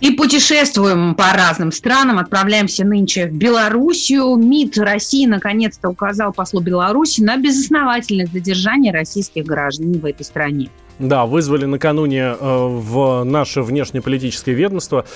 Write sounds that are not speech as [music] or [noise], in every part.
И путешествуем по разным странам, отправляемся нынче в Белоруссию. МИД России наконец-то указал послу Беларуси на безосновательность задержания российских граждан в этой стране. Да, вызвали накануне э, в наше внешнеполитическое ведомство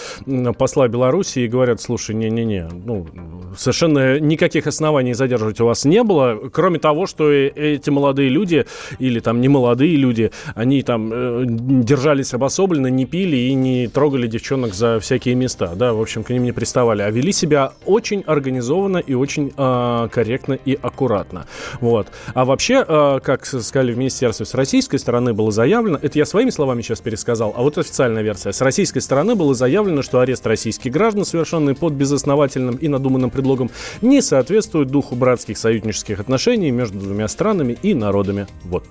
посла Беларуси и говорят, слушай, не-не-не, ну, совершенно никаких оснований задерживать у вас не было, кроме того, что эти молодые люди, или там не молодые люди, они там э, держались обособленно, не пили и не трогали девчонок за всякие места, да, в общем, к ним не приставали, а вели себя очень организованно и очень э, корректно и аккуратно, вот. А вообще, э, как сказали в министерстве, с российской стороны было заявлено, заявлено, это я своими словами сейчас пересказал, а вот официальная версия. С российской стороны было заявлено, что арест российских граждан, совершенный под безосновательным и надуманным предлогом, не соответствует духу братских союзнических отношений между двумя странами и народами. Вот.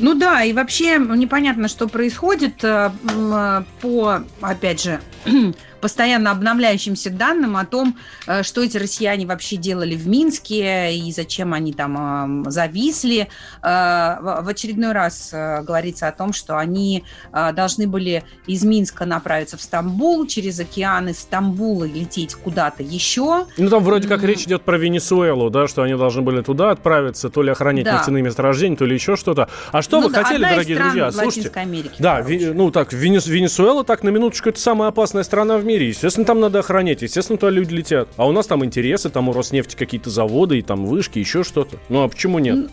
Ну да, и вообще непонятно, что происходит э, э, по, опять же, [clears throat] постоянно обновляющимся данным о том, э, что эти россияне вообще делали в Минске и зачем они там зависли. Э, в очередной раз э, говорится о том, что они должны были из Минска направиться в Стамбул, через океан из Стамбула лететь куда-то еще. Ну, там вроде как речь идет про Венесуэлу, да, что они должны были туда отправиться, то ли охранять да. нефтяные месторождения, то ли еще что-то. А что ну, вы да, хотели, дорогие друзья? Слушайте, Америки, да, ви, ну так, Венесуэла так на минуточку это самая опасная страна в мире мире. Естественно, там надо охранять, естественно, туда люди летят. А у нас там интересы, там у Роснефти какие-то заводы, и там вышки, еще что-то. Ну, а почему нет?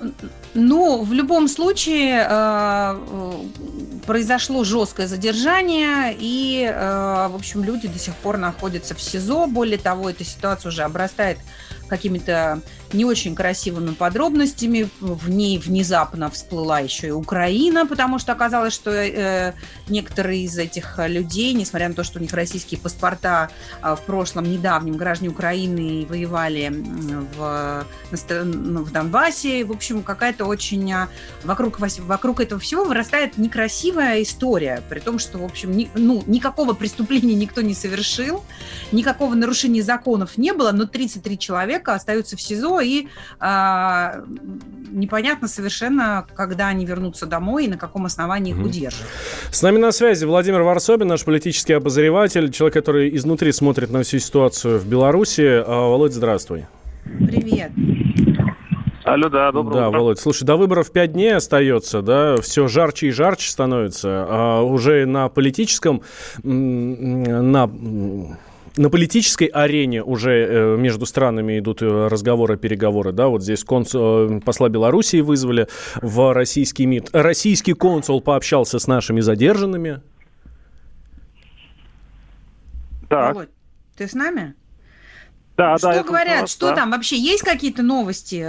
Ну, в любом случае э, э, произошло жесткое задержание, и, э, в общем, люди до сих пор находятся в СИЗО. Более того, эта ситуация уже обрастает какими-то не очень красивыми подробностями. В ней внезапно всплыла еще и Украина, потому что оказалось, что э, некоторые из этих людей, несмотря на то, что у них российские паспорта э, в прошлом недавнем граждане Украины воевали в, в Донбассе, в общем, какая-то очень э, вокруг, вокруг этого всего вырастает некрасивая история, при том, что, в общем, ни, ну, никакого преступления никто не совершил, никакого нарушения законов не было, но 33 человека остаются в СИЗО, и а, непонятно совершенно, когда они вернутся домой и на каком основании их угу. удержат. С нами на связи Владимир Варсобин, наш политический обозреватель, человек, который изнутри смотрит на всю ситуацию в Беларуси. А, Володь, здравствуй. Привет. Алло, да, доброе Да, утро. Володь, слушай, до выборов пять дней остается, да, все жарче и жарче становится. А уже на политическом, на на политической арене уже э, между странами идут э, разговоры, переговоры, да, вот здесь консул, э, посла Белоруссии вызвали в российский МИД. Российский консул пообщался с нашими задержанными. Так. Володь, ты с нами? Да, что да, говорят, что да. там вообще есть какие-то новости?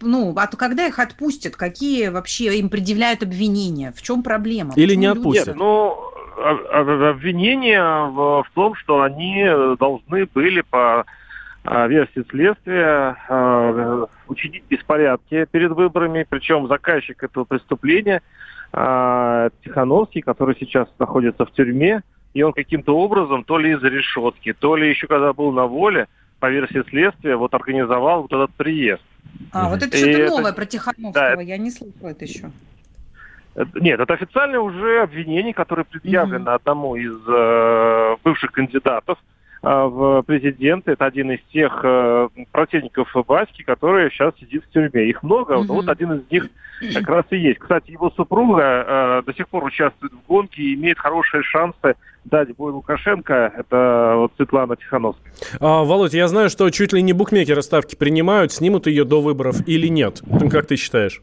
Ну, а то когда их отпустят, какие вообще им предъявляют обвинения? В чем проблема? Или Почему не отпустят? Нет, ну, обвинение в, в том, что они должны были по а, версии следствия а, учинить беспорядки перед выборами, причем заказчик этого преступления а, Тихановский, который сейчас находится в тюрьме, и он каким-то образом, то ли из-за решетки, то ли еще когда был на воле, по версии следствия, вот организовал вот этот приезд. А, вот это что-то новое про Тихановского, да, я не слышала это еще. Нет, это официальное уже обвинение, которое предъявлено mm-hmm. одному из э, бывших кандидатов э, в президенты. Это один из тех э, противников Баски, который сейчас сидит в тюрьме. Их много, mm-hmm. но вот один из них [clears throat] как раз и есть. Кстати, его супруга э, до сих пор участвует в гонке и имеет хорошие шансы дать бой Лукашенко. Это вот Светлана Тихановская. А, Володь, я знаю, что чуть ли не букмекеры ставки принимают, снимут ее до выборов или нет. Как ты считаешь?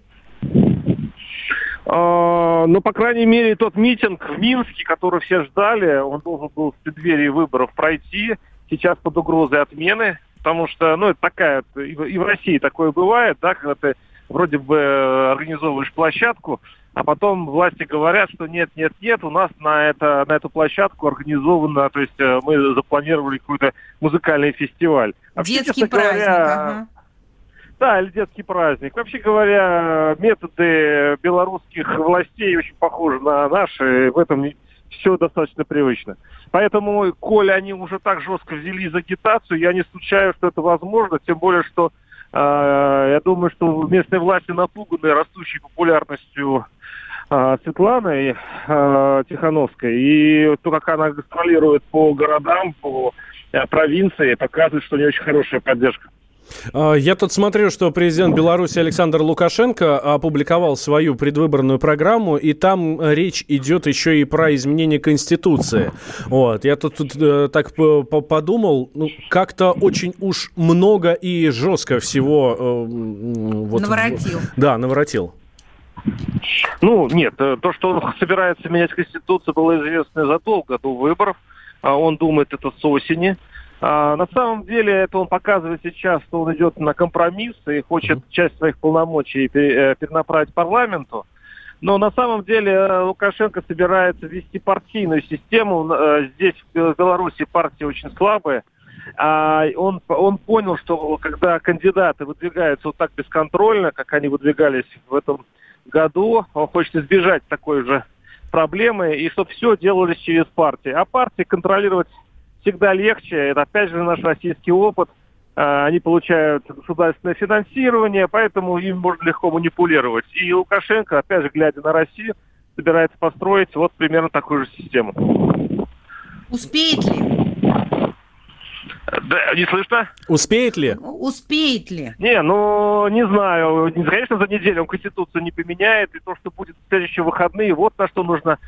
А, ну, по крайней мере, тот митинг в Минске, который все ждали, он должен был в преддверии выборов пройти. Сейчас под угрозой отмены, потому что, ну, это такая, и в России такое бывает, да, когда ты вроде бы организовываешь площадку, а потом власти говорят, что нет, нет, нет, у нас на, это, на эту площадку организовано, то есть э, мы запланировали какой-то музыкальный фестиваль. Вообще, Детский праздник, говоря, ага. Да, или детский праздник. Вообще говоря, методы белорусских властей очень похожи на наши. В этом все достаточно привычно. Поэтому, коли они уже так жестко взяли за агитацию, я не исключаю, что это возможно, тем более, что э, я думаю, что местные власти напуганы растущей популярностью э, Светланы э, Тихановской. И то, как она гастролирует по городам, по э, провинции, показывает, что у нее очень хорошая поддержка. А, я тут смотрю, что президент Беларуси Александр Лукашенко опубликовал свою предвыборную программу, и там речь идет еще и про изменение Конституции. Вот. Я тут, тут э, так подумал, ну, как-то очень уж много и жестко всего... Э, вот, наворотил. Да, наворотил. Ну, нет, э, то, что он собирается менять Конституцию, было известно задолго до выборов. А он думает это с осени. А, на самом деле это он показывает сейчас, что он идет на компромисс и хочет часть своих полномочий э, перенаправить парламенту. Но на самом деле э, Лукашенко собирается ввести партийную систему. Э, здесь, в Беларуси, партии очень слабые. А он, он понял, что когда кандидаты выдвигаются вот так бесконтрольно, как они выдвигались в этом году, он хочет избежать такой же проблемы, и чтобы все делалось через партии. А партии контролировать всегда легче. Это опять же наш российский опыт. А, они получают государственное финансирование, поэтому им можно легко манипулировать. И Лукашенко, опять же, глядя на Россию, собирается построить вот примерно такую же систему. Успеет ли? Да, не слышно? Успеет ли? Успеет ли? Не, ну, не знаю. Конечно, за неделю он Конституцию не поменяет. И то, что будет в следующие выходные, вот на что нужно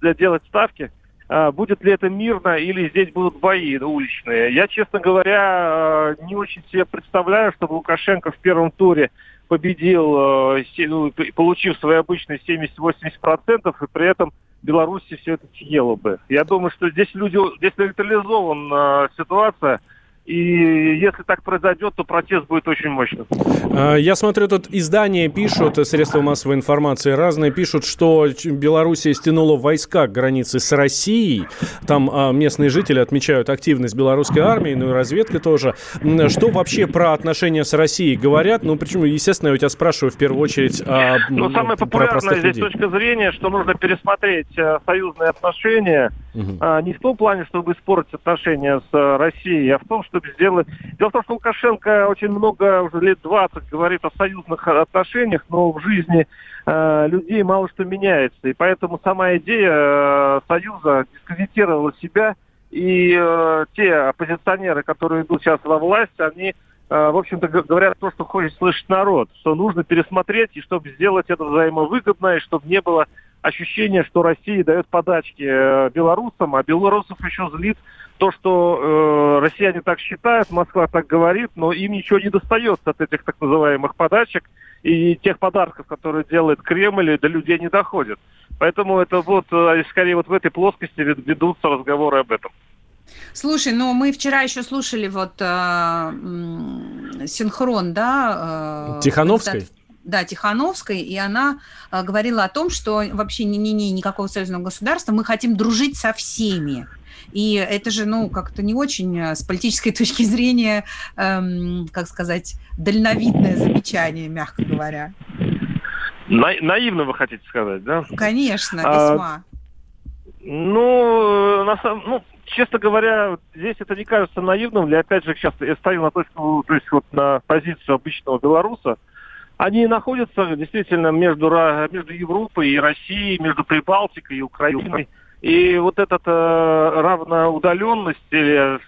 делать ставки. А, будет ли это мирно или здесь будут бои уличные. Я, честно говоря, а, не очень себе представляю, чтобы Лукашенко в первом туре победил, а, ну, получив свои обычные 70-80%, и при этом Беларуси все это съело бы. Я думаю, что здесь люди, здесь нейтрализована ситуация – и если так произойдет, то протест будет очень мощным. А, я смотрю, тут издания пишут, средства массовой информации разные, пишут, что Белоруссия стянула войска к границе с Россией. Там а, местные жители отмечают активность белорусской армии, ну и разведка тоже. Что вообще про отношения с Россией говорят? Ну, почему, естественно, я у тебя спрашиваю в первую очередь а, Ну, самое популярное здесь людей. точка зрения, что нужно пересмотреть а, союзные отношения. Угу. Не в том плане, чтобы испортить отношения с а, Россией, а в том, что чтобы сделать... Дело в том, что Лукашенко очень много, уже лет 20 говорит о союзных отношениях, но в жизни э, людей мало что меняется. И поэтому сама идея э, Союза дискредитировала себя, и э, те оппозиционеры, которые идут сейчас во власть, они э, в общем-то, говорят то, что хочет слышать народ, что нужно пересмотреть, и чтобы сделать это взаимовыгодно, и чтобы не было ощущения, что Россия дает подачки э, белорусам, а белорусов еще злит то, что э, россияне так считают, Москва так говорит, но им ничего не достается от этих так называемых подачек и тех подарков, которые делает Кремль, до людей не доходят. Поэтому это вот, э, скорее, вот в этой плоскости ведутся разговоры об этом. Слушай, ну мы вчера еще слушали вот э, синхрон, да? Э, Тихановской? Да, Тихановской, и она э, говорила о том, что вообще не, не, не никакого союзного государства, мы хотим дружить со всеми. И это же, ну, как-то не очень э, с политической [laughs] точки зрения, эм, как сказать, дальновидное замечание, мягко говоря. На, наивно вы хотите сказать, да? Конечно, а, весьма. А, ну, на самом, ну, честно говоря, здесь это не кажется наивным. Я опять же сейчас я ставил на точку, то есть вот на позицию обычного белоруса. Они находятся действительно между, между Европой и Россией, между Прибалтикой и Украиной. И вот эта э, равноудаленность или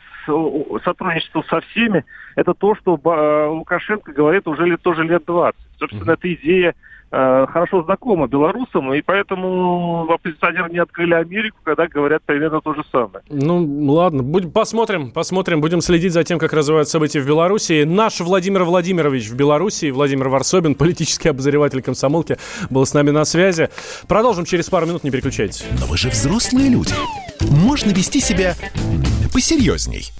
сотрудничество со всеми, это то, что э, Лукашенко говорит уже лет, тоже лет 20. Собственно, mm-hmm. эта идея хорошо знакома белорусам, и поэтому оппозиционеры не открыли Америку, когда говорят примерно то же самое. Ну, ладно, будем, посмотрим, посмотрим, будем следить за тем, как развиваются события в Беларуси. Наш Владимир Владимирович в Беларуси, Владимир Варсобин, политический обозреватель комсомолки, был с нами на связи. Продолжим через пару минут, не переключайтесь. Но вы же взрослые люди. Можно вести себя посерьезней.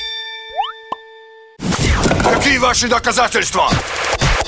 Какие ваши доказательства?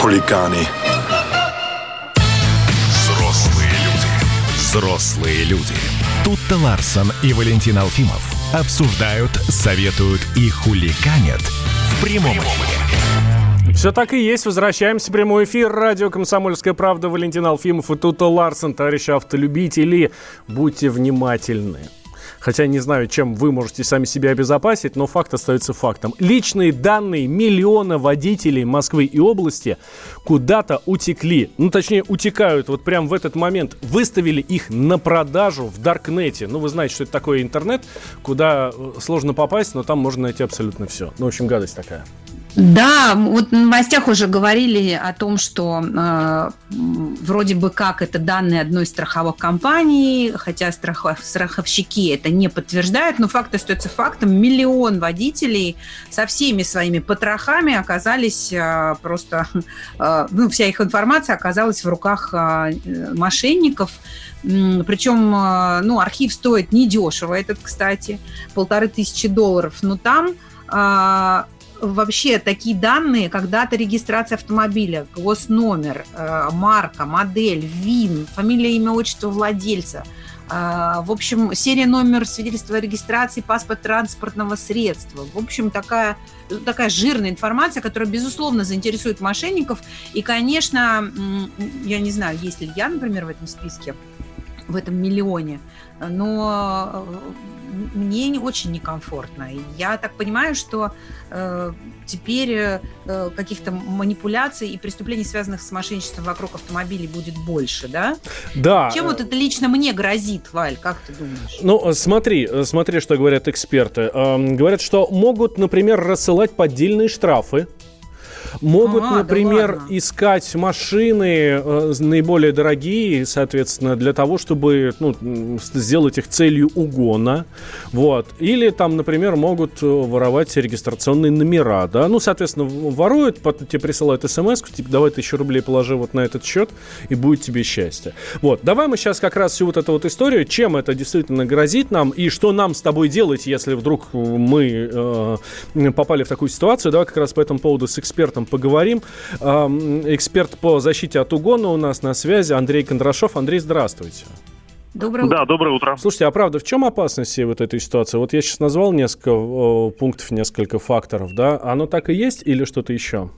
Хулиганы. Взрослые люди. Взрослые люди. Тут-то Ларсон и Валентин Алфимов обсуждают, советуют и хулиганят в прямом эфире. Все так и есть. Возвращаемся в прямой эфир. Радио «Комсомольская правда». Валентин Алфимов и Тута Ларсон. Товарищи автолюбители, будьте внимательны. Хотя не знаю, чем вы можете сами себя обезопасить, но факт остается фактом. Личные данные миллиона водителей Москвы и области куда-то утекли. Ну, точнее, утекают вот прямо в этот момент. Выставили их на продажу в Даркнете. Ну, вы знаете, что это такое интернет, куда э, сложно попасть, но там можно найти абсолютно все. Ну, в общем, гадость такая. Да, вот в новостях уже говорили о том, что э, вроде бы как это данные одной страховой компании, хотя страхов, страховщики это не подтверждают, но факт остается фактом. Миллион водителей со всеми своими потрохами оказались э, просто, э, ну, вся их информация оказалась в руках э, мошенников. Причем, э, ну, архив стоит недешево этот, кстати, полторы тысячи долларов, но там э, вообще такие данные, как дата регистрации автомобиля, госномер, э, марка, модель, ВИН, фамилия, имя, отчество владельца, э, в общем, серия номер свидетельства о регистрации, паспорт транспортного средства. В общем, такая, такая жирная информация, которая, безусловно, заинтересует мошенников. И, конечно, я не знаю, есть ли я, например, в этом списке, в этом миллионе, но э, мне не очень некомфортно. Я так понимаю, что э, теперь э, каких-то манипуляций и преступлений, связанных с мошенничеством вокруг автомобилей, будет больше, да? Да. Чем вот это лично мне грозит, Валь, как ты думаешь? Ну, смотри, смотри, что говорят эксперты. Эм, говорят, что могут, например, рассылать поддельные штрафы Могут, а, например, да искать машины э, наиболее дорогие, соответственно, для того, чтобы ну, сделать их целью угона. Вот. Или там, например, могут э, воровать регистрационные номера. Да? Ну, соответственно, воруют, потом тебе присылают смс, типа, давай тысячу рублей положи вот на этот счет, и будет тебе счастье. Вот. Давай мы сейчас как раз всю вот эту вот историю, чем это действительно грозит нам, и что нам с тобой делать, если вдруг мы э, попали в такую ситуацию. Давай как раз по этому поводу с экспертом поговорим. Эксперт по защите от угона у нас на связи Андрей Кондрашов. Андрей, здравствуйте. Доброе утро. Да, доброе утро. Слушайте, а правда, в чем опасность всей вот этой ситуации? Вот я сейчас назвал несколько пунктов, несколько факторов, да? Оно так и есть или что-то еще?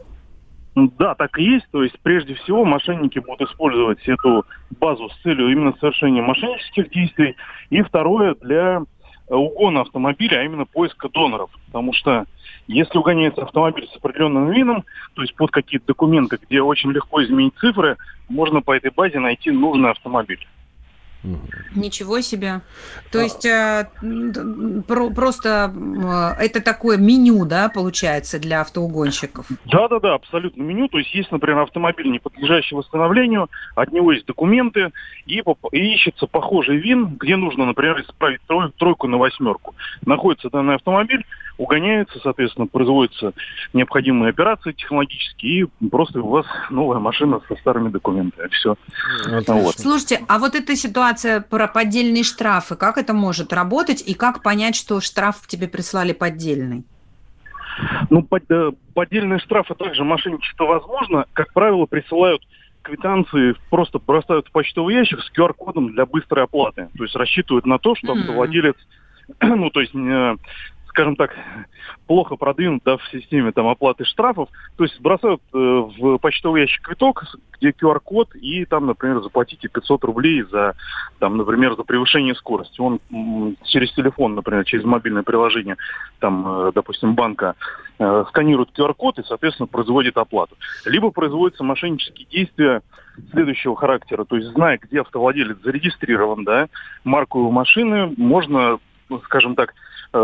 Да, так и есть. То есть, прежде всего, мошенники будут использовать эту базу с целью именно совершения мошеннических действий. И второе, для угона автомобиля, а именно поиска доноров. Потому что если угоняется автомобиль с определенным вином, то есть под какие-то документы, где очень легко изменить цифры, можно по этой базе найти нужный автомобиль. Ничего себе. То а... есть э, про, просто э, это такое меню, да, получается, для автоугонщиков? Да, да, да, абсолютно меню. То есть есть, например, автомобиль, не подлежащий восстановлению, от него есть документы, и, и ищется похожий вин, где нужно, например, исправить трой, тройку на восьмерку. Находится данный автомобиль, угоняется, соответственно, производятся необходимые операции технологические, и просто у вас новая машина со старыми документами. Все. Вот. Слушайте, а вот эта ситуация про поддельные штрафы, как это может работать, и как понять, что штраф тебе прислали поддельный? Ну, под, э, поддельные штрафы также мошенничество возможно. Как правило, присылают квитанции, просто бросают в почтовый ящик с QR-кодом для быстрой оплаты. То есть рассчитывают на то, что автовладелец, [clears throat] ну, то есть скажем так, плохо продвинут да, в системе там, оплаты штрафов. То есть бросают э, в почтовый ящик квиток, где QR-код, и там, например, заплатите 500 рублей за, там, например, за превышение скорости. Он м, через телефон, например, через мобильное приложение, там, э, допустим, банка, э, сканирует QR-код и, соответственно, производит оплату. Либо производятся мошеннические действия следующего характера. То есть, зная, где автовладелец зарегистрирован, да, марку его машины, можно, ну, скажем так,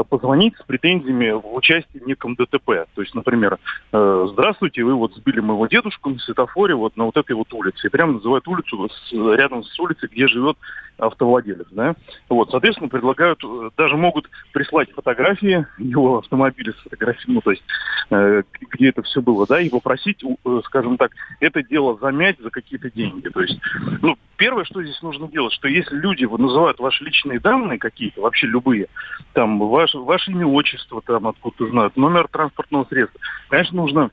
позвонить с претензиями в участии в неком ДТП. То есть, например, э, здравствуйте, вы вот сбили моего дедушку на светофоре вот на вот этой вот улице. И прямо называют улицу рядом с улицей, где живет автовладелец. Да? Вот, соответственно, предлагают, э, даже могут прислать фотографии его автомобиля, сфотографии, ну, то есть, э, где это все было, да, и попросить, э, скажем так, это дело замять за какие-то деньги. То есть, ну, первое, что здесь нужно делать, что если люди называют ваши личные данные какие-то, вообще любые, там, ваше, ваше имя, отчество, там, откуда знают, номер транспортного средства, конечно, нужно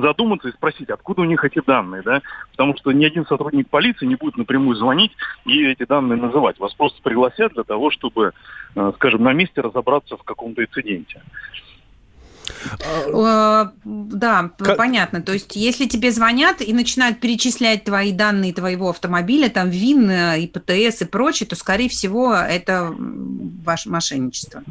задуматься и спросить, откуда у них эти данные, да, потому что ни один сотрудник полиции не будет напрямую звонить и эти данные называть. Вас просто пригласят для того, чтобы, э, скажем, на месте разобраться в каком-то инциденте. Э, Да, Как- понятно. То есть, если тебе звонят и начинают перечислять твои данные твоего автомобиля, там ВИН, э, и ПТС и прочее, то, скорее всего, это ваше мошенничество.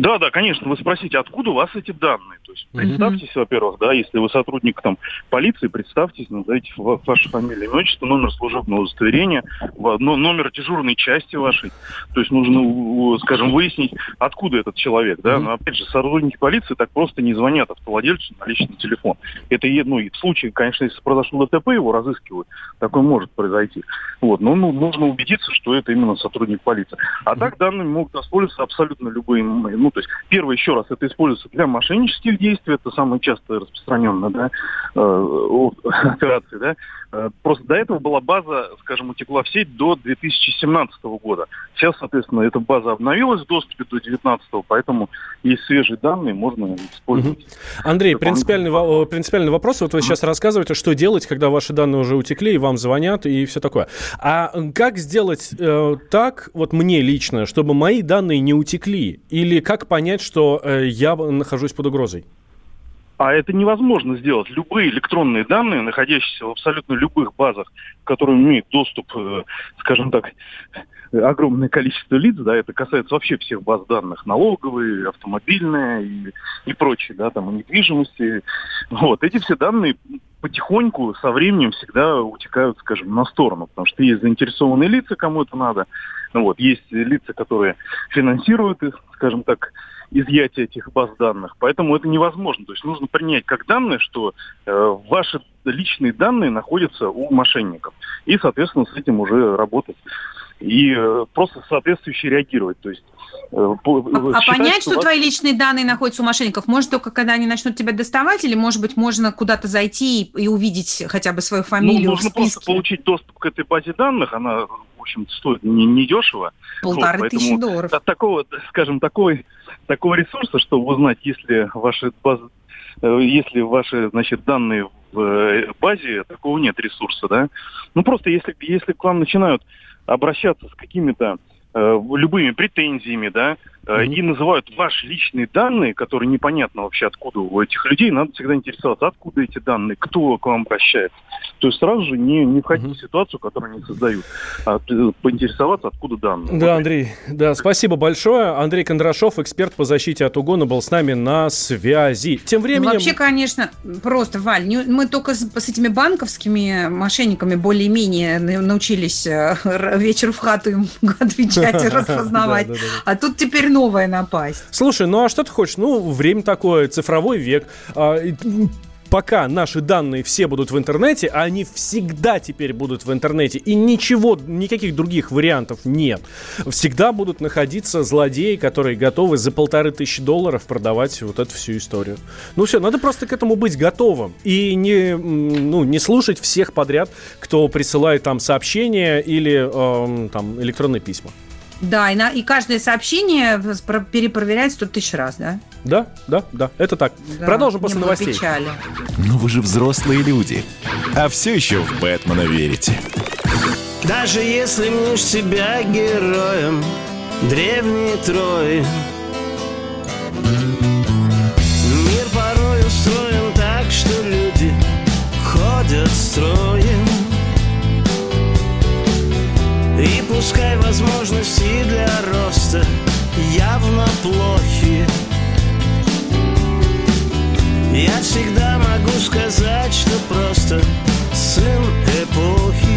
Да, да, конечно, вы спросите, откуда у вас эти данные? То есть представьтесь, во-первых, да, если вы сотрудник там полиции, представьтесь, назовите ва- ваше фамилия, имя, отчество, номер служебного удостоверения, но- номер дежурной части вашей. То есть нужно, скажем, выяснить, откуда этот человек, да. Но опять же, сотрудники полиции так просто не звонят автовладельцу на личный телефон. Это, ну, и в случае, конечно, если произошло ДТП, его разыскивают, такое может произойти. Вот, но ну, нужно убедиться, что это именно сотрудник полиции. А так данными могут воспользоваться абсолютно любые. м, Ну, то есть, первое, еще раз, это используется для мошеннических действий, это самое часто распространенное, да, э, [laughs] операции, да. Э, Просто до этого была база, скажем, утекла в сеть до 2017 года. Сейчас, соответственно, эта база обновилась в доступе до 2019, поэтому есть свежие данные, можно использовать. Андрей, Дополнительно. принципиальный, во- принципиальный вопрос. Вот вы сейчас рассказываете, что делать, когда ваши данные уже утекли, и вам звонят, и все такое. А как сделать э, так, вот мне лично, чтобы мои данные не утекли? Или как понять, что э, я нахожусь под угрозой? А это невозможно сделать. Любые электронные данные, находящиеся в абсолютно любых базах, которые имеют доступ, э, скажем так, огромное количество лиц, да, это касается вообще всех баз данных, налоговые, автомобильные и, и прочие, да, там, и недвижимости. Вот, эти все данные потихоньку со временем всегда утекают, скажем, на сторону, потому что есть заинтересованные лица, кому это надо, Ну вот, есть лица, которые финансируют их, скажем так, изъятие этих баз данных. Поэтому это невозможно. То есть нужно принять как данные, что э, ваши личные данные находятся у мошенников. И, соответственно, с этим уже работать. И э, просто соответствующе реагировать. То есть, э, А, а считать, понять, что вас- твои личные данные находятся у мошенников, может только когда они начнут тебя доставать, или, может быть, можно куда-то зайти и, и увидеть хотя бы свою Ну, фамилию нужно в просто списке? получить доступ к этой базе данных. Она, в общем стоит не, не дешево. Полторы Вот, тысячи долларов. От такого, скажем, такой, такого ресурса, чтобы узнать, если ваши базы, э, если ваши, значит, данные в э, базе, такого нет ресурса, да. Ну просто если, если к вам начинают обращаться с какими-то э, любыми претензиями, да, э, и называют ваши личные данные, которые непонятно вообще откуда у этих людей, надо всегда интересоваться, откуда эти данные, кто к вам обращается. То есть сразу же не, не входить в ситуацию, которую они создают, а поинтересоваться, откуда данные. Да, Андрей, да, спасибо большое. Андрей Кондрашов, эксперт по защите от угона, был с нами на связи. Тем временем... Ну, Вообще, конечно, просто, Валь, не- мы только с, с этими банковскими мошенниками более-менее на- научились э, вечер в хату им [laughs] отвечать и [laughs] распознавать. А тут теперь новая напасть. Слушай, ну а что ты хочешь? Ну, время такое, цифровой век. А, Пока наши данные все будут в интернете, а они всегда теперь будут в интернете, и ничего, никаких других вариантов нет. Всегда будут находиться злодеи, которые готовы за полторы тысячи долларов продавать вот эту всю историю. Ну все, надо просто к этому быть готовым. И не, ну, не слушать всех подряд, кто присылает там сообщения или эм, там электронные письма. Да, и, на, и каждое сообщение перепроверять сто тысяч раз, да? Да, да, да, это так. Да, Продолжим после новостей. Печали. Но вы же взрослые люди, а все еще в Бэтмена верите. Даже если мнешь себя героем, древний трое. Мир порой устроен так, что люди ходят строем. И пускай возможности для роста явно плохи. Я всегда могу сказать, что просто сын эпохи.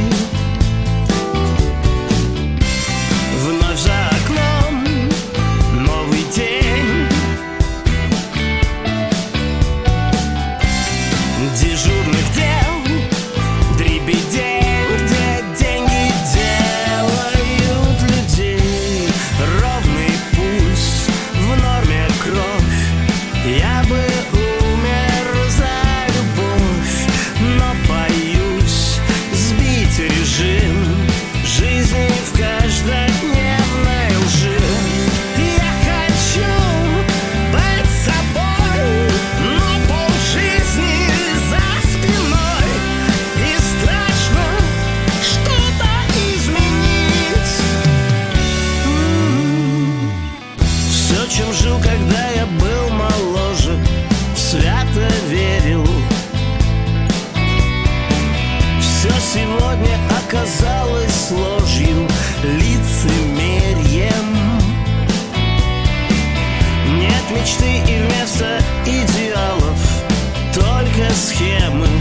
схемы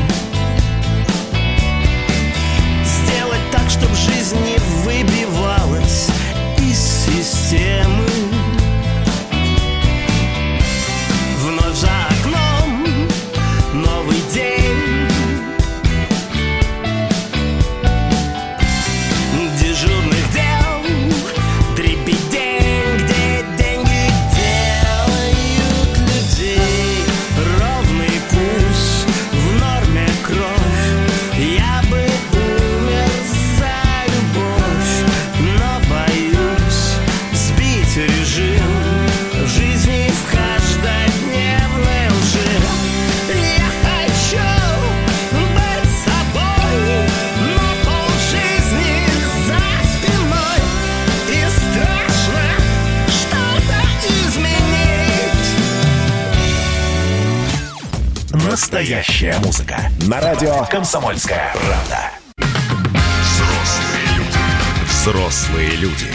На радио «Комсомольская правда». Взрослые люди. Взрослые люди.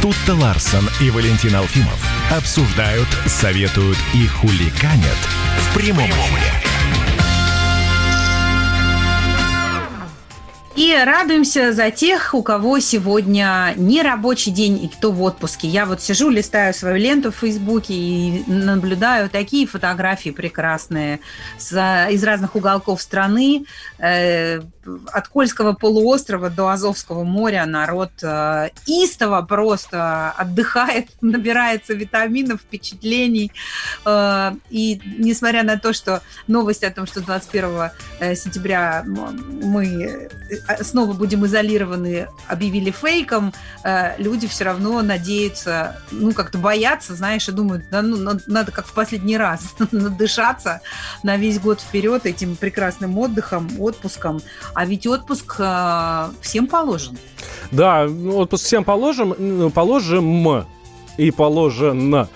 Тут-то Ларсон и Валентин Алфимов обсуждают, советуют и хуликанят в прямом эфире. И радуемся за тех, у кого сегодня не рабочий день и кто в отпуске. Я вот сижу, листаю свою ленту в Фейсбуке и наблюдаю такие фотографии прекрасные из разных уголков страны. Э, от Кольского полуострова до Азовского моря народ э, истово просто отдыхает, [laughs] набирается витаминов, впечатлений. Э, и несмотря на то, что новость о том, что 21 сентября мы снова будем изолированы, объявили фейком, э, люди все равно надеются, ну, как-то боятся, знаешь, и думают, да, ну, надо как в последний раз [laughs] надышаться на весь год вперед этим прекрасным отдыхом, отпуском. А ведь отпуск э, всем положен. Да, отпуск всем положим, положим и положено.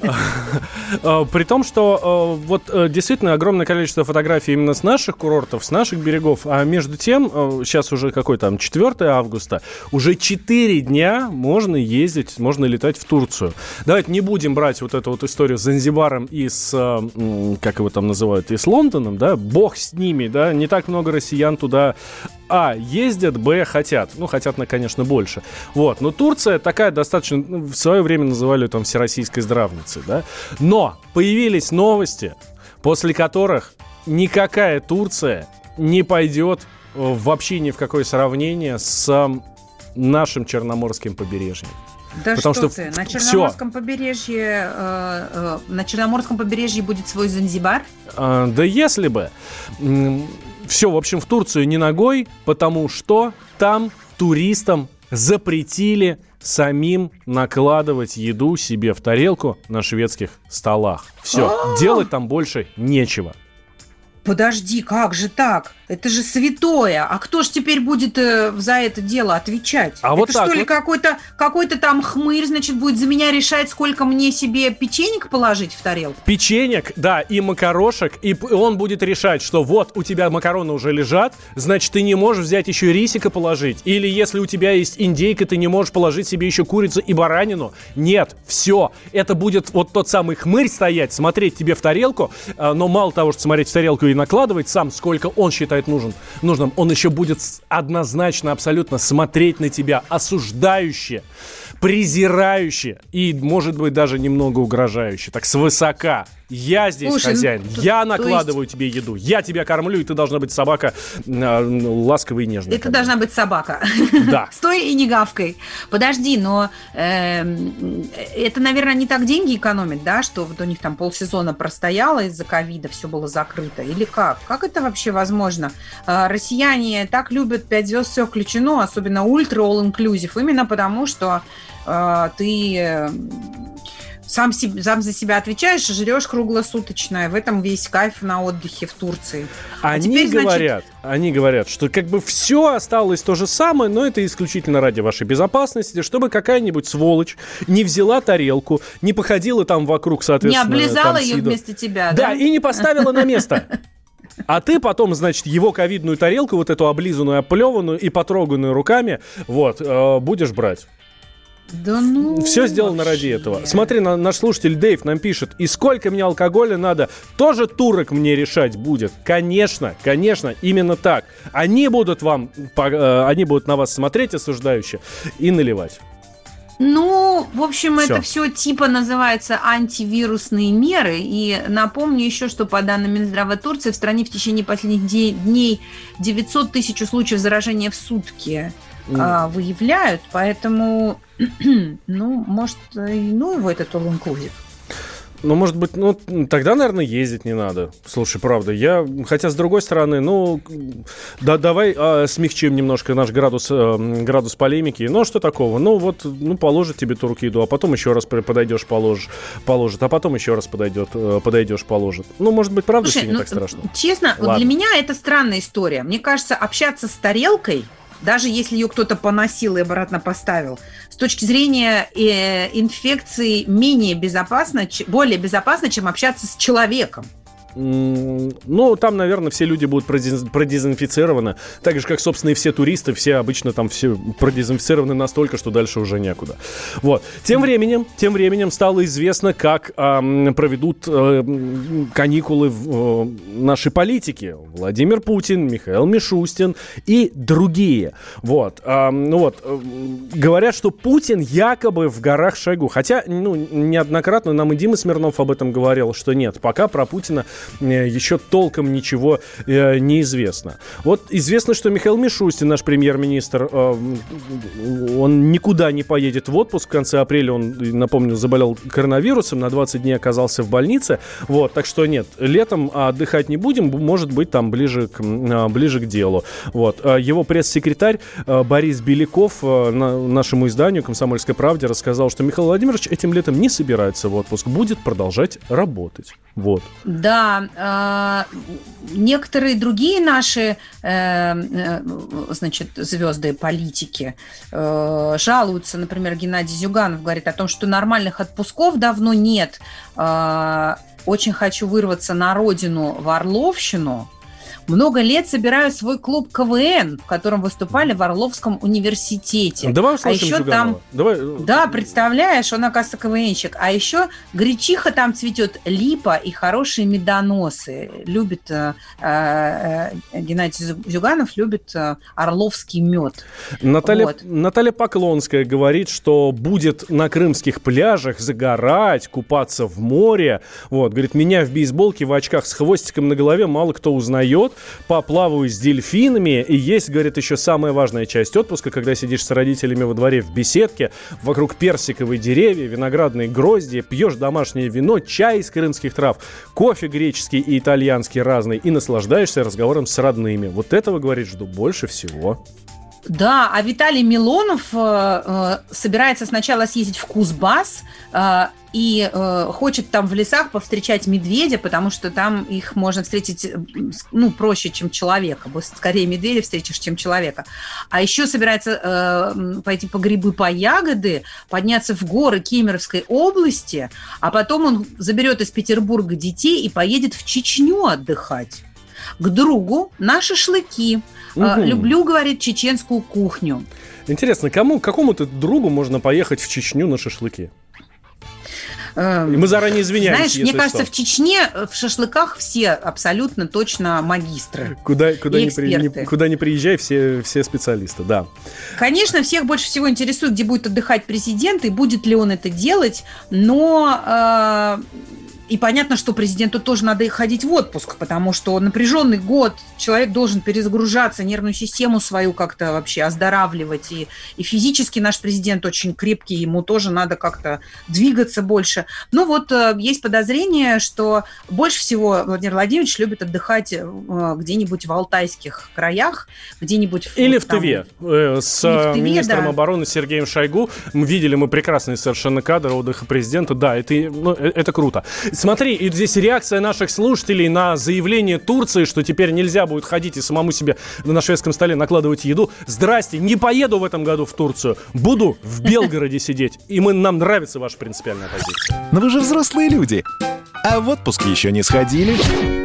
[laughs] При том, что вот действительно огромное количество фотографий именно с наших курортов, с наших берегов, а между тем, сейчас уже какой там 4 августа, уже 4 дня можно ездить, можно летать в Турцию. Давайте не будем брать вот эту вот историю с Занзибаром и с, как его там называют, и с Лондоном, да, бог с ними, да, не так много россиян туда а, ездят, Б, хотят. Ну, хотят, конечно, больше. Вот. Но Турция такая достаточно... Ну, в свое время называли там всероссийской здравницей, да? Но появились новости, после которых никакая Турция не пойдет вообще ни в какое сравнение с нашим Черноморским побережьем. Да Потому что, что ты, на Черноморском все. побережье э, э, на Черноморском побережье будет свой Занзибар? Э, да если бы. Все, в общем, в Турцию не ногой, потому что там туристам запретили самим накладывать еду себе в тарелку на шведских столах. Все, делать там больше нечего. Подожди, как же так? Это же святое. А кто ж теперь будет э, за это дело отвечать? А это вот что так ли вот. какой-то какой-то там хмырь, значит, будет за меня решать, сколько мне себе печенек положить в тарелку? Печенек, да, и макарошек, и он будет решать, что вот у тебя макароны уже лежат, значит, ты не можешь взять еще рисика положить. Или если у тебя есть индейка, ты не можешь положить себе еще курицу и баранину. Нет, все. Это будет вот тот самый хмырь стоять, смотреть тебе в тарелку, а, но мало того, что смотреть в тарелку и накладывать сам, сколько он считает нужен, нужным, он еще будет однозначно, абсолютно смотреть на тебя осуждающе, презирающе и, может быть, даже немного угрожающе, так свысока. Я здесь Слушай, ну, хозяин, то- я накладываю тебе еду, я тебя кормлю, и ты должна быть собака э, ласковой и нежной. Это должна быть собака. Да. [laughs] Стой и не гавкой. Подожди, но эм, это, наверное, не так деньги экономит, да, что вот у них там полсезона простояло из-за ковида, все было закрыто. Или как? Как это вообще возможно? А, Россияне так любят 5 звезд, все включено, особенно ультра all inclusive, именно потому что ты э, сам, сам за себя отвечаешь и жрешь круглосуточно. И в этом весь кайф на отдыхе в Турции. А Они теперь, значит, говорят, они говорят, что как бы все осталось то же самое, но это исключительно ради вашей безопасности, чтобы какая-нибудь сволочь не взяла тарелку, не походила там вокруг, Не соответственно. облизала там ее вместо тебя, Да, да? и не поставила на место. [laughs] А ты потом, значит, его ковидную тарелку, вот эту облизанную, оплеванную и потроганную руками, вот, э, будешь брать. Да ну... Все сделано ради этого. Смотри, на- наш слушатель Дэйв нам пишет, и сколько мне алкоголя надо, тоже турок мне решать будет. Конечно, конечно, именно так. Они будут вам, по- э, они будут на вас смотреть осуждающе и наливать. Ну, в общем, Всё. это все типа называется антивирусные меры. И напомню еще, что по данным Минздрава Турции в стране в течение последних дней 900 тысяч случаев заражения в сутки а, выявляют. Поэтому, [clears throat] ну, может, и ну его этот all inclusive. Ну, может быть, ну, тогда, наверное, ездить не надо. Слушай, правда, я... Хотя, с другой стороны, ну, да, давай а, смягчим немножко наш градус, э, градус полемики. Ну, а что такого? Ну, вот, ну, положит тебе турки еду, а потом еще раз подойдешь, положишь, положит, а потом еще раз подойдет, э, подойдешь, положит. Ну, может быть, правда, Слушай, все не ну, так страшно? Честно, вот Ладно. для меня это странная история. Мне кажется, общаться с тарелкой, даже если ее кто-то поносил и обратно поставил, с точки зрения э, инфекции менее безопасно, более безопасно, чем общаться с человеком. Ну, там, наверное, все люди будут продез- продезинфицированы. Так же, как, собственно, и все туристы, все обычно там все продезинфицированы настолько, что дальше уже некуда. Вот. Тем временем, тем временем стало известно, как ам, проведут э, каникулы в, э, наши политики. Владимир Путин, Михаил Мишустин и другие. Вот. Ну вот. э, Говорят, что Путин якобы в горах Шойгу. Хотя, ну, неоднократно нам и Дима Смирнов об этом говорил, что нет, пока про Путина э, еще толком ничего э, не известно. Вот известно, что Михаил Мишустин, наш премьер-министр, э, он никуда не поедет в отпуск. В конце апреля он, напомню, заболел коронавирусом, на 20 дней оказался в больнице. Вот, так что нет, летом отдыхать не будем, может быть, там ближе к, а, ближе к делу. Вот. А Его пресс-секретарь э, Борис Беляков э, на- нашему изданию «Комсомольской правде» рассказал, что Михаил Владимирович этим летом не собирается в отпуск, будет продолжать работать. Вот. Да, э, некоторые другие наши, э, э, значит, звезды политики э, жалуются, например, Геннадий Зюганов говорит о том, что нормальных отпусков давно нет. Э, очень хочу вырваться на родину в Орловщину. Много лет собираю свой клуб КВН, в котором выступали в Орловском университете. Давай а еще Зюганова. там Давай, э, да, представляешь, он, оказывается, КВНщик. А еще гречиха там цветет, липа и хорошие медоносы. Любит э, э, Геннадий Зю- Зюганов, любит э, орловский мед. Наталья, Вот. Наталья Поклонская говорит, что будет на крымских пляжах загорать, купаться в море. Вот, говорит, меня в бейсболке, в очках с хвостиком на голове мало кто узнает. Поплаваю с дельфинами. И есть, говорит, еще самая важная часть отпуска, когда сидишь с родителями во дворе в беседке, вокруг персиковые деревья, виноградные грозди, пьешь домашнее вино, чай из крымских трав, кофе греческий и итальянский разный, и наслаждаешься разговором с родными. Вот этого, говорит, жду больше всего. Да, а Виталий Милонов э, э, собирается сначала съездить в Кузбасс э, и э, хочет там в лесах повстречать медведя, потому что там их можно встретить э, ну, проще, чем человека. Скорее медведя встретишь, чем человека. А еще собирается э, пойти по грибы, по ягоды, подняться в горы Кемеровской области, а потом он заберет из Петербурга детей и поедет в Чечню отдыхать к другу на шашлыки. Мгм. Люблю, говорит, чеченскую кухню. Интересно, кому, какому-то другу можно поехать в Чечню на шашлыки? Эм, И мы заранее извиняемся, Знаешь, мне кажется, что. в Чечне э, в шашлыках все абсолютно точно магистры. Куда, куда, не, при- не- куда не приезжай, все, все специалисты, да. Конечно, всех больше всего интересует, где будет отдыхать президент и будет ли он это делать, но э, и понятно, что президенту тоже надо ходить в отпуск, потому что напряженный год, человек должен перезагружаться, нервную систему свою как-то вообще оздоравливать. И, и физически наш президент очень крепкий, ему тоже надо как-то двигаться больше. Но вот э, есть подозрение, что больше всего Владимир Владимирович любит отдыхать э, где-нибудь в алтайских краях, где-нибудь... Или в там, Тыве э, с в Тыве, министром да. обороны Сергеем Шойгу. Мы видели мы прекрасные совершенно кадры отдыха президента. Да, это, ну, это круто. Смотри, и здесь реакция наших слушателей на заявление Турции, что теперь нельзя будет ходить и самому себе на шведском столе накладывать еду. Здрасте, не поеду в этом году в Турцию. Буду в [laughs] Белгороде сидеть. И мы, нам нравится ваша принципиальная позиция. Но вы же взрослые люди. А в отпуск еще не сходили?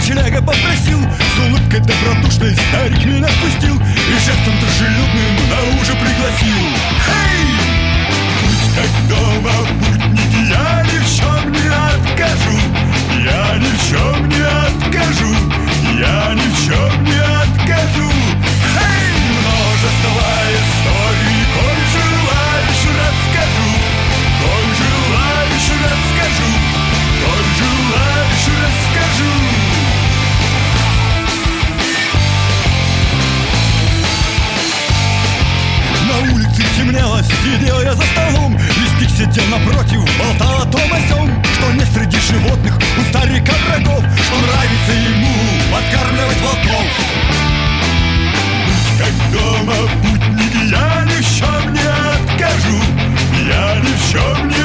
Ночлега попросил С улыбкой добродушной старик меня впустил И жестом дружелюбным на ужин пригласил Эй! Будь как дома, я за столом. Листик сидел напротив, болтал о том о сём Что не среди животных у старика врагов Что нравится ему подкармливать волков. Будь как дома, путники, я ни в чем не откажу Я ни в чем не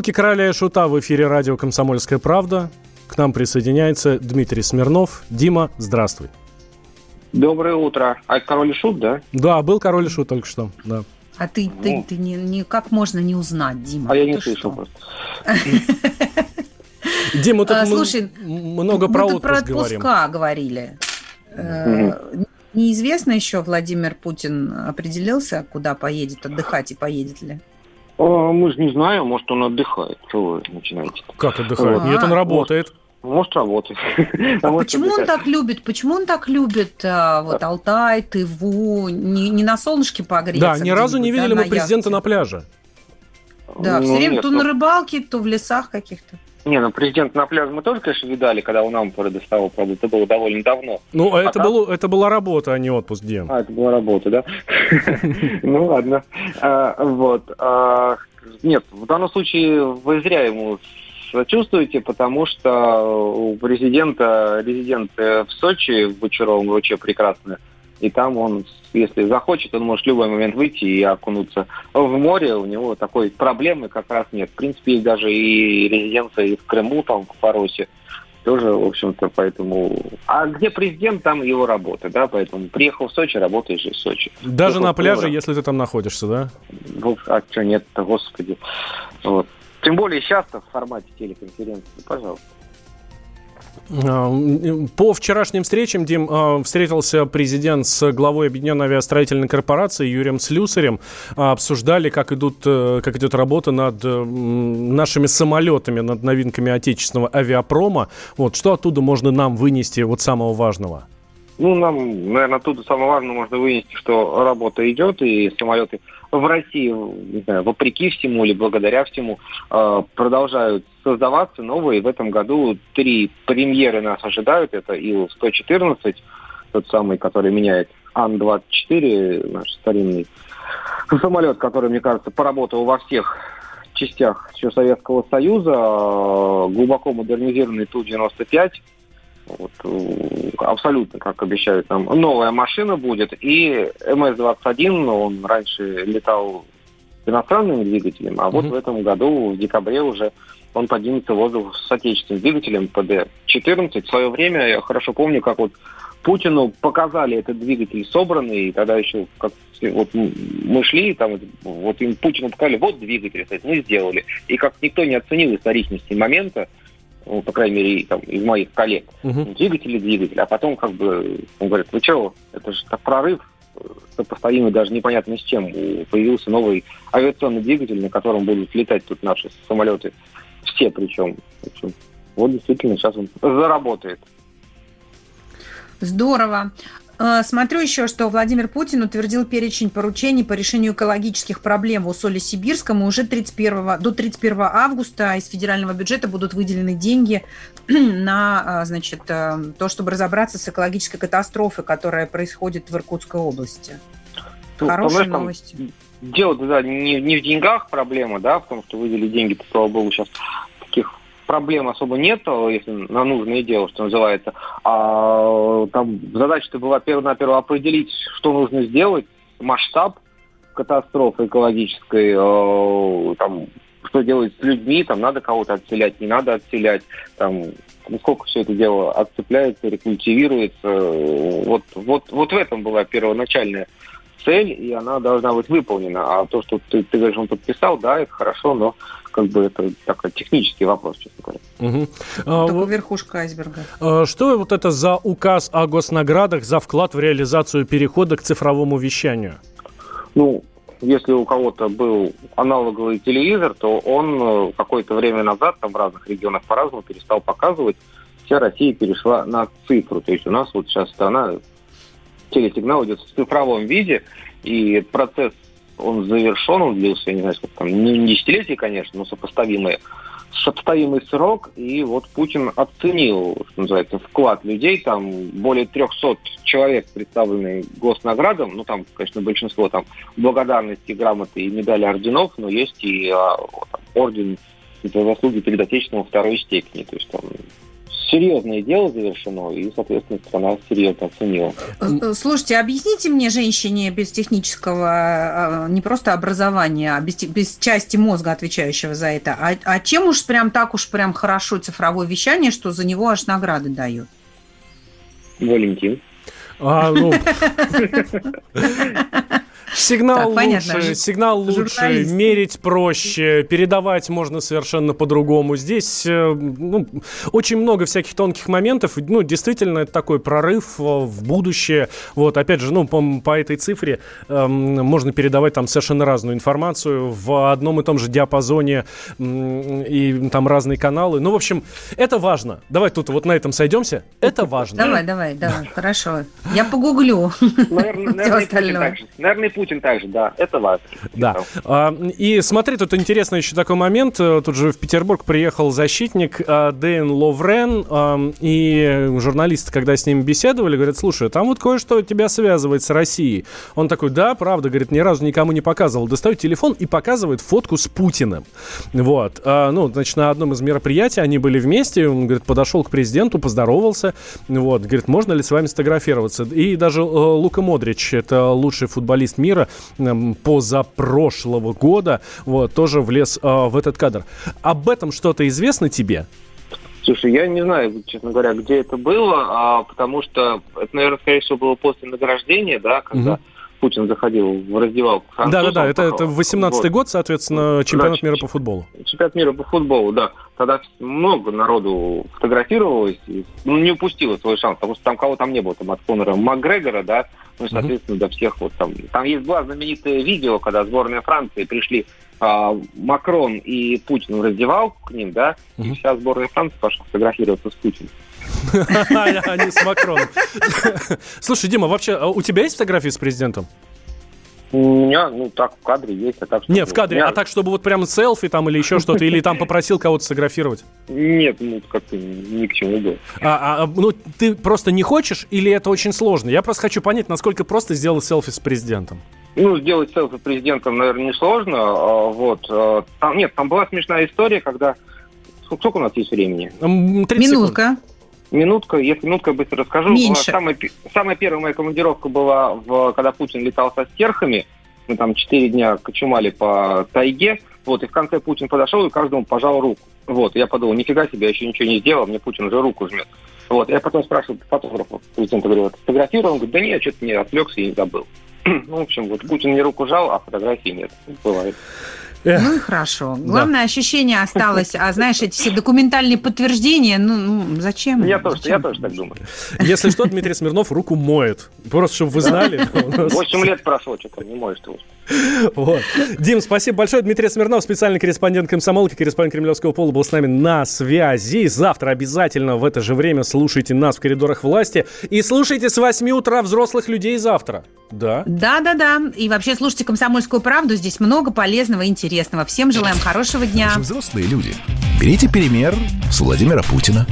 звуки короля и шута в эфире радио «Комсомольская правда». К нам присоединяется Дмитрий Смирнов. Дима, здравствуй. Доброе утро. А король и шут, да? Да, был король и шут только что, да. А ты, ты, ты не, не- как можно не узнать, Дима? А я не слышал просто. [laughs] Дима, тут А, мы слушай, много про отпуск про говорим. отпуска говорили. Э, Неизвестно еще, Владимир Путин определился, куда поедет отдыхать и поедет ли? А, Мы же не знаем, может, он отдыхает. Что вы начинаете? Как отдыхает? Вот. Нет, он А, работает. Может, работает. [laughs] А может, почему он так любит? Почему он так любит а, вот Алтай, Тыву? Не, не на солнышке погреться? Да, ни разу не видели да, мы президента яхте? на пляже. Да, Ну, все время нет, то ну, на рыбалке, то в лесах каких-то. Не, ну президент на пляже мы тоже, конечно, видали, когда он нам предоставил, правда, это было довольно давно. Ну, а это, так? было, это была работа, а не отпуск, Дим. А, это была работа, да? [laughs] Ну ладно. А, Вот. А, Нет, в данном случае вы зря ему сочувствуете, потому что у президента резидент э, в Сочи, в Бочаровом ВЧ прекрасный, и там он, если захочет, он может в любой момент выйти и окунуться в море. У него такой проблемы как раз нет. В принципе, есть даже и резиденция и в Крыму, там, в Фаросе. Тоже, в общем-то, поэтому... А где президент, там его работа, да, поэтому приехал в Сочи, работаешь же в Сочи. Даже Приехал на пляже, Крым, если ты там находишься, да? ну, а что нет-то, господи. Вот. Тем более сейчас-то в формате телеконференции, пожалуйста. А, По вчерашним встречам, Дим, а, встретился президент с главой Объединенной авиастроительной корпорации Юрием Слюсарем. А, Обсуждали, как, идут, э, как идет работа над э, нашими самолетами, над новинками отечественного авиапрома. Вот, что оттуда можно нам вынести вот самого важного? Ну, нам, наверное, оттуда самое важное можно вынести, что работа идет, и самолеты в России, не знаю, вопреки всему или благодаря всему, э, продолжают создаваться новые. В этом году три премьеры нас ожидают. Это Ил-114, тот самый, который меняет Ан-24, наш старинный самолет, который, мне кажется, поработал во всех частях еще Советского Союза, э, глубоко модернизированный Ту-95, вот, абсолютно, как обещают нам, новая машина будет. И МС-21, он раньше летал с иностранным двигателем, а вот Мгм. в этом году, в декабре уже, он поднимется в воздух с отечественным двигателем ПД-14. В свое время, я хорошо помню, как вот Путину показали этот двигатель собранный, и тогда еще как вот мы шли, там вот- вот им Путину показали, вот двигатель, кстати, мы сделали. И как никто не оценил историчности момента, ну, по крайней мере, там, из моих коллег, Мгм. двигатель и двигатель, а потом как бы он говорит, вы что, это же так прорыв, сопоставимый даже непонятно с чем. И Появился новый авиационный двигатель, на котором будут летать тут наши самолеты. Все причем. В общем, Вот действительно сейчас он заработает. Здорово. Э, Смотрю еще, что Владимир Путин утвердил перечень поручений по решению экологических проблем в Усоле-Сибирском. И уже 31, до 31 августа из федерального бюджета будут выделены деньги [clears throat] на э, значит, э, то, чтобы разобраться с экологической катастрофой, которая происходит в Иркутской области. Ну, Хорошие новости. Дело да, не, не в деньгах проблема, да, в том, что выделили деньги, то, слава богу, сейчас таких проблем особо нет, если на нужное дело, что называется. А там задача-то была перво-наперво определить, что нужно сделать, масштаб катастрофы экологической, э, там, что делать с людьми, там надо кого-то отселять, не надо отселять, там, насколько все это дело отцепляется, рекультивируется. Вот, вот, вот в этом была первоначальная цель, и она должна быть выполнена. А то, что ты, ты говоришь, он подписал, да, это хорошо, но как бы это такой технический вопрос, честно говоря. Мгм. А, Только вот, верхушка айсберга. а, Что вот это за указ о госнаградах за вклад в реализацию перехода к цифровому вещанию? Ну, если у кого-то был аналоговый телевизор, то он э, какое-то время назад, там в разных регионах по-разному, перестал показывать. Вся Россия перешла на цифру. То есть у нас вот сейчас страна, телесигнал идет в цифровом виде, и процесс, он завершен, он длился, я не знаю, сколько там, не не десятилетий, конечно, но сопоставимые сопоставимый срок, и вот Путин оценил, что называется, вклад людей, там более 300 человек, представленные госнаградам, ну там, конечно, большинство там благодарности, грамоты и медали орденов, но есть и а, вот, там, орден за заслуги перед Отечеством второй степени, то есть там серьезное дело завершено, и, соответственно, страна серьезно оценила. Э, э, Слушайте, объясните мне, женщине без технического, э, не просто образования, а без, без части мозга, отвечающего за это, а, а чем уж прям так уж прям хорошо цифровое вещание, что за него аж награды дают? Валентин. А, ну, [laughs] Сигнал Так, понятно. лучше, Жу- сигнал лучше, журналист. мерить проще, передавать можно совершенно по-другому. Здесь э, ну, очень много всяких тонких моментов. Ну, действительно, это такой прорыв э, в будущее. Вот, опять же, ну, по, по этой цифре эм, можно передавать там совершенно разную информацию в одном и том же диапазоне м, и там разные каналы. Ну, в общем, это важно. Давай тут вот на этом сойдемся. Это важно. Давай, давай, давай, хорошо. Я погуглю. Наверное, наверное, Путин также, да. Это важно. Да. А, И смотри, тут интересный еще такой момент. Э, Тут же в Петербург приехал защитник а, Дэйн Ловрен, ам, и журналисты, когда с ним беседовали, говорят, слушай, там вот кое-что тебя связывает с Россией. Он такой, да, правда, говорит, ни разу никому не показывал. Достает телефон и показывает фотку с Путиным. Вот. А, Ну, значит, на одном из мероприятий они были вместе, он, говорит, подошел к президенту, поздоровался, вот, говорит, можно ли с вами сфотографироваться? И даже э, Лука Модрич, это лучший футболист мира эм, позапрошлого года, вот, тоже влез э, в этот кадр. Об этом что-то известно тебе? Слушай, я не знаю, честно говоря, где это было, а, потому что это, наверное, скорее всего, было после награждения, да, когда Мгм. Путин заходил в раздевалку. Да-да-да, это, это 18-й Вот. год, соответственно, чемпионат Да, мира по футболу. Чемпионат мира по футболу, да. Тогда много народу фотографировалось, и, ну, не упустило свой шанс, потому что там кого там не было, там от Конора Макгрегора, да, ну, и, соответственно, до всех вот там. Там есть два знаменитые видео, когда сборная Франции пришли а, Макрон и Путин в раздевалку к ним, да, и вся сборная Франции пошла фотографироваться с Путиным. А не с Макроном. Слушай, Дима, вообще, а у тебя есть фотографии с президентом? У меня, ну, так, в кадре есть, а так... Не, чтобы- в кадре, меня- а так, чтобы вот прям селфи там или еще что-то, или там попросил кого-то сфотографировать? Нет, ну, как-то ни к чему было. А, а, ну, ты просто не хочешь или это очень сложно? Я просто хочу понять, насколько просто сделать селфи с президентом. Ну, сделать селфи президентом, наверное, несложно. а, Вот. а, Там, нет, там была смешная история, когда... Сколько сколько у нас есть времени? М, 30 секунд. Минутка. Если минутка, быстро расскажу. Меньше. Самая, самая первая моя командировка была, в, когда Путин летал со стерхами. Мы там четыре дня кочумали по тайге. Вот, и в конце Путин подошел и каждому пожал руку. Вот, я подумал, нифига себе, я еще ничего не сделал, мне Путин уже руку жмет. Вот, я потом спрашивал фотографа, президента, говорю, вот, фотографировал? Он говорит, да нет, что-то не отвлекся и не забыл. [clears throat] Ну, в общем, вот Путин мне руку жал, а фотографии нет. Бывает. Эх. Ну и хорошо. Главное, ощущение осталось. А знаешь, эти все документальные подтверждения, ну, ну, зачем? Я тоже, Зачем? я тоже так думаю. Если что, Дмитрий Смирнов руку моет. Просто, чтобы вы знали. [laughs] Восемь лет прошло, что-то не можешь ты. Вот. Дим, спасибо большое. Дмитрий Смирнов, специальный корреспондент комсомолки, корреспондент Кремлевского пола, был с нами на связи. Завтра обязательно в это же время слушайте нас в коридорах власти. И слушайте с 8 утра взрослых людей завтра. Да. Да-да-да. И вообще слушайте «Комсомольскую правду». Здесь много полезного и интересного. Всем желаем хорошего дня. Взрослые люди. Берите пример с Владимира Путина.